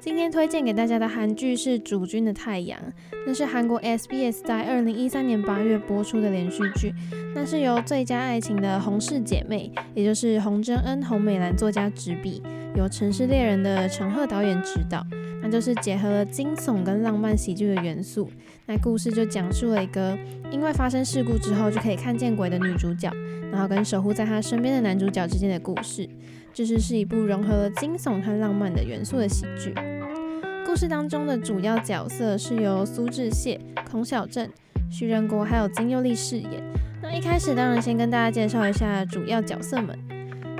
今天推荐给大家的韩剧是《主君的太阳》，那是韩国 SBS 在二零一三年八月播出的连续剧。那是由最佳爱情的洪氏姐妹，也就是洪真恩、洪美兰作家执笔，由城市猎人的陈赫导演执导。那就是结合了惊悚跟浪漫喜剧的元素。那故事就讲述了一个因为发生事故之后就可以看见鬼的女主角，然后跟守护在她身边的男主角之间的故事。这是是一部融合了惊悚和浪漫的元素的喜剧。故事当中的主要角色是由苏志燮、孔晓振、徐仁国还有金佑利饰演。那一开始当然先跟大家介绍一下主要角色们。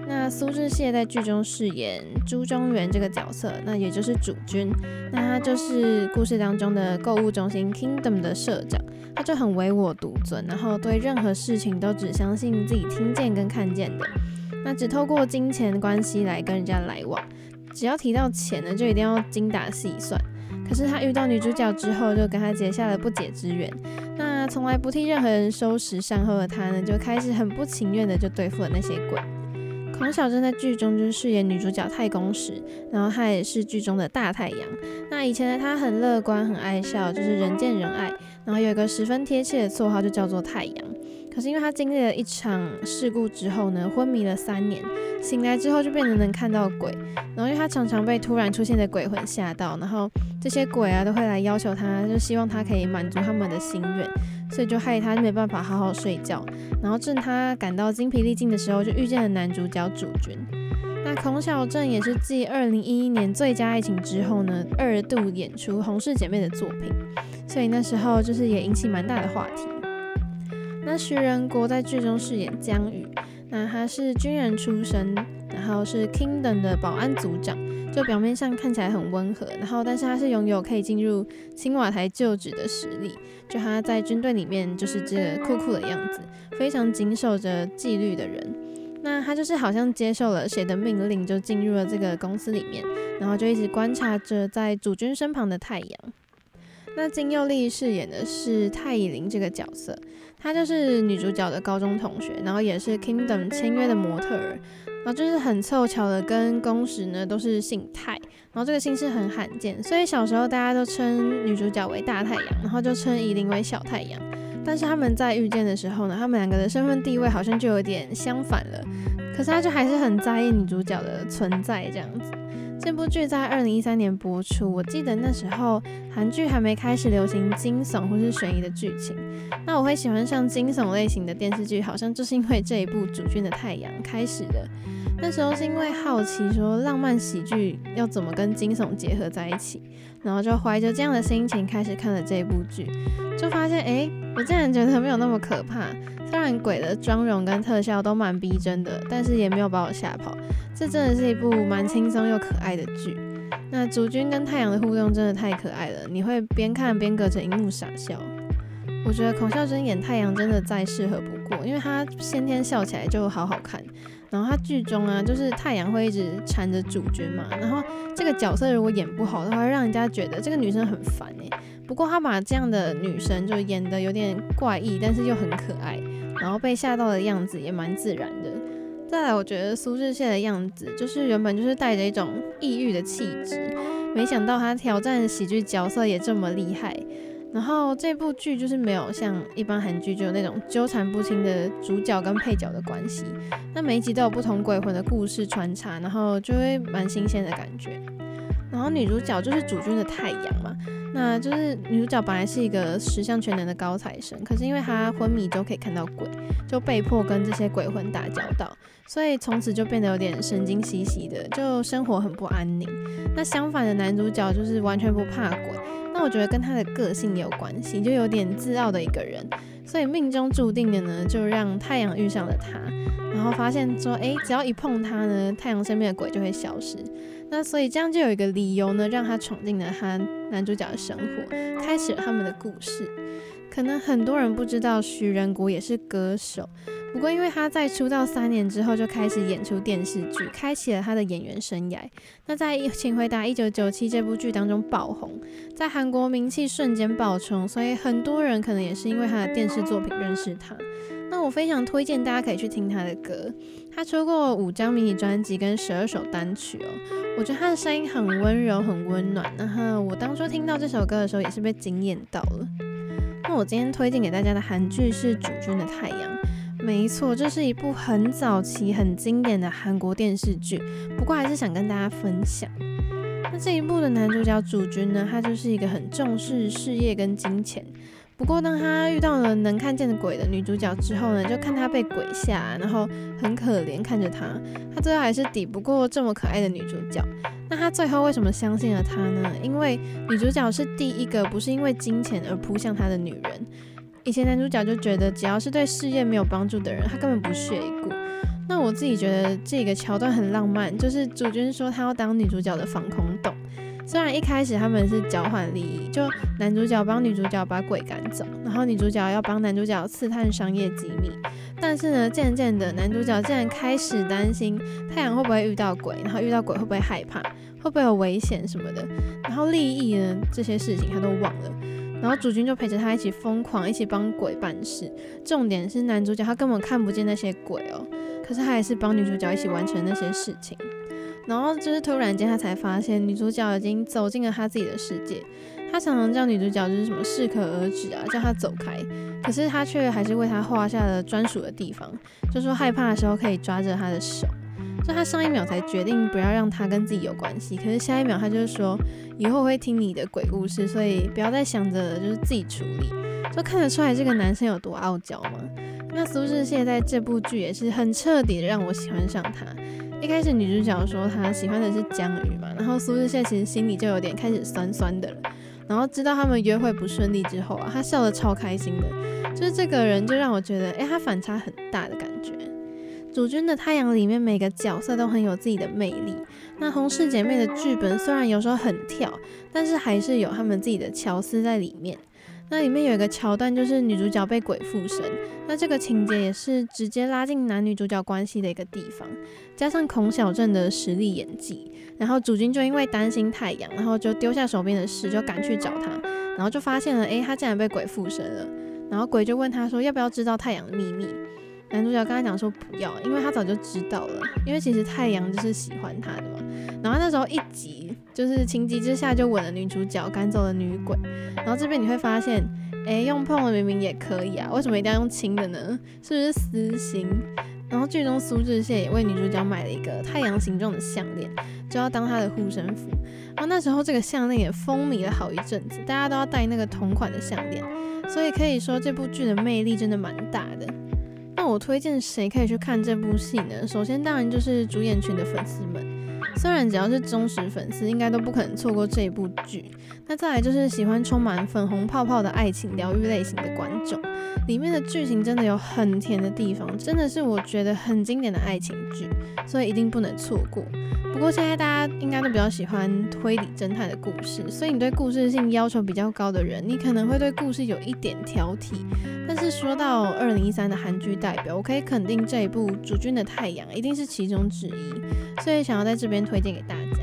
那苏志燮在剧中饰演朱中元这个角色，那也就是主君。那他就是故事当中的购物中心 Kingdom 的社长，他就很唯我独尊，然后对任何事情都只相信自己听见跟看见的。那只透过金钱关系来跟人家来往，只要提到钱呢，就一定要精打细算。可是他遇到女主角之后，就跟他结下了不解之缘。那从来不替任何人收拾善后的他呢，就开始很不情愿的就对付了那些鬼。黄小珍在剧中就饰演女主角太公时，然后她也是剧中的大太阳。那以前的她很乐观，很爱笑，就是人见人爱，然后有一个十分贴切的绰号就叫做太阳。可是因为他经历了一场事故之后呢，昏迷了三年，醒来之后就变得能看到鬼。然后因为他常常被突然出现的鬼魂吓到，然后这些鬼啊都会来要求他，就希望他可以满足他们的心愿，所以就害他没办法好好睡觉。然后正他感到精疲力尽的时候，就遇见了男主角主君。那孔晓振也是继二零一一年最佳爱情之后呢，二度演出洪氏姐妹的作品，所以那时候就是也引起蛮大的话题。那徐仁国在剧中饰演姜宇，那他是军人出身，然后是 Kingdom 的保安组长，就表面上看起来很温和，然后但是他是拥有可以进入青瓦台就职的实力，就他在军队里面就是这个酷酷的样子，非常谨守着纪律的人。那他就是好像接受了谁的命令，就进入了这个公司里面，然后就一直观察着在主君身旁的太阳。那金佑利饰演的是太乙林这个角色，她就是女主角的高中同学，然后也是 Kingdom 签约的模特儿，然后就是很凑巧的跟公时呢都是姓太，然后这个姓氏很罕见，所以小时候大家都称女主角为大太阳，然后就称乙玲为小太阳。但是他们在遇见的时候呢，他们两个的身份地位好像就有点相反了，可是他就还是很在意女主角的存在这样子。这部剧在二零一三年播出，我记得那时候韩剧还没开始流行惊悚或是悬疑的剧情。那我会喜欢上惊悚类型的电视剧，好像就是因为这一部《主君的太阳》开始的。那时候是因为好奇说浪漫喜剧要怎么跟惊悚结合在一起，然后就怀着这样的心情开始看了这部剧，就发现哎，我竟然觉得没有那么可怕。虽然鬼的妆容跟特效都蛮逼真的，但是也没有把我吓跑。这真的是一部蛮轻松又可爱的剧。那主君跟太阳的互动真的太可爱了，你会边看边隔着荧幕傻笑。我觉得孔孝真演太阳真的再适合不过，因为她先天笑起来就好好看。然后她剧中啊，就是太阳会一直缠着主君嘛，然后这个角色如果演不好的话，让人家觉得这个女生很烦哎。不过她把这样的女生就演得有点怪异，但是又很可爱，然后被吓到的样子也蛮自然的。再来，我觉得苏志燮的样子，就是原本就是带着一种抑郁的气质，没想到他挑战喜剧角色也这么厉害。然后这部剧就是没有像一般韩剧就有那种纠缠不清的主角跟配角的关系，那每一集都有不同鬼魂的故事穿插，然后就会蛮新鲜的感觉。然后女主角就是主君的太阳嘛。那就是女主角本来是一个十项全能的高材生，可是因为她昏迷就可以看到鬼，就被迫跟这些鬼魂打交道，所以从此就变得有点神经兮兮的，就生活很不安宁。那相反的男主角就是完全不怕鬼，那我觉得跟他的个性也有关系，就有点自傲的一个人，所以命中注定的呢，就让太阳遇上了他，然后发现说，哎，只要一碰他呢，太阳身边的鬼就会消失。那所以这样就有一个理由呢，让他闯进了他男主角的生活，开始了他们的故事。可能很多人不知道徐仁国也是歌手，不过因为他在出道三年之后就开始演出电视剧，开启了他的演员生涯。那在《请回答一九九七》这部剧当中爆红，在韩国名气瞬间爆冲，所以很多人可能也是因为他的电视作品认识他。那我非常推荐大家可以去听他的歌，他出过五张迷你专辑跟十二首单曲哦。我觉得他的声音很温柔，很温暖。然后我当初听到这首歌的时候也是被惊艳到了。那我今天推荐给大家的韩剧是《主君的太阳》。没错，这是一部很早期、很经典的韩国电视剧。不过还是想跟大家分享。那这一部的男主角主君呢，他就是一个很重视事业跟金钱。不过当他遇到了能看见的鬼的女主角之后呢，就看他被鬼吓，然后很可怜看着他。他最后还是抵不过这么可爱的女主角。那他最后为什么相信了她呢？因为女主角是第一个不是因为金钱而扑向他的女人。以前男主角就觉得，只要是对事业没有帮助的人，他根本不屑一顾。那我自己觉得这个桥段很浪漫，就是主君说他要当女主角的防空洞。虽然一开始他们是交换利益，就男主角帮女主角把鬼赶走，然后女主角要帮男主角刺探商业机密。但是呢，渐渐的，男主角竟然开始担心太阳会不会遇到鬼，然后遇到鬼会不会害怕，会不会有危险什么的。然后利益呢，这些事情他都忘了。然后主君就陪着他一起疯狂，一起帮鬼办事。重点是男主角他根本看不见那些鬼哦，可是他还是帮女主角一起完成那些事情。然后就是突然间他才发现女主角已经走进了他自己的世界。他常常叫女主角就是什么适可而止啊，叫她走开。可是他却还是为她画下了专属的地方，就说害怕的时候可以抓着她的手。就他上一秒才决定不要让他跟自己有关系，可是下一秒他就是说以后会听你的鬼故事，所以不要再想着就是自己处理，就看得出来这个男生有多傲娇嘛。那苏志燮在这部剧也是很彻底的让我喜欢上他。一开始女主角说她喜欢的是姜予嘛，然后苏志燮其实心里就有点开始酸酸的了。然后知道他们约会不顺利之后啊，他笑得超开心的，就是这个人就让我觉得，哎，他反差很大的感觉。主君的太阳里面每个角色都很有自己的魅力。那洪氏姐妹的剧本虽然有时候很跳，但是还是有他们自己的巧思在里面。那里面有一个桥段就是女主角被鬼附身，那这个情节也是直接拉近男女主角关系的一个地方。加上孔晓振的实力演技，然后主君就因为担心太阳，然后就丢下手边的事，就赶去找他，然后就发现了，诶，他竟然被鬼附身了。然后鬼就问他说，要不要知道太阳的秘密？男主角跟他讲说不要，因为他早就知道了，因为其实太阳就是喜欢他的嘛。然后那时候一急，就是情急之下就吻了女主角，赶走了女鬼。然后这边你会发现，哎，用碰的明明也可以啊，为什么一定要用亲的呢？是不是私心？然后剧中苏志燮也为女主角买了一个太阳形状的项链，就要当她的护身符。然后那时候这个项链也风靡了好一阵子，大家都要戴那个同款的项链，所以可以说这部剧的魅力真的蛮大的。那我推荐谁可以去看这部戏呢？首先当然就是主演群的粉丝们，虽然只要是忠实粉丝，应该都不可能错过这一部剧。那再来就是喜欢充满粉红泡泡的爱情疗愈类型的观众，里面的剧情真的有很甜的地方，真的是我觉得很经典的爱情剧，所以一定不能错过。不过现在大家应该都比较喜欢推理侦探的故事，所以你对故事性要求比较高的人，你可能会对故事有一点挑剔。但是说到二零一三的韩剧代表，我可以肯定这一部《主君的太阳》一定是其中之一，所以想要在这边推荐给大家。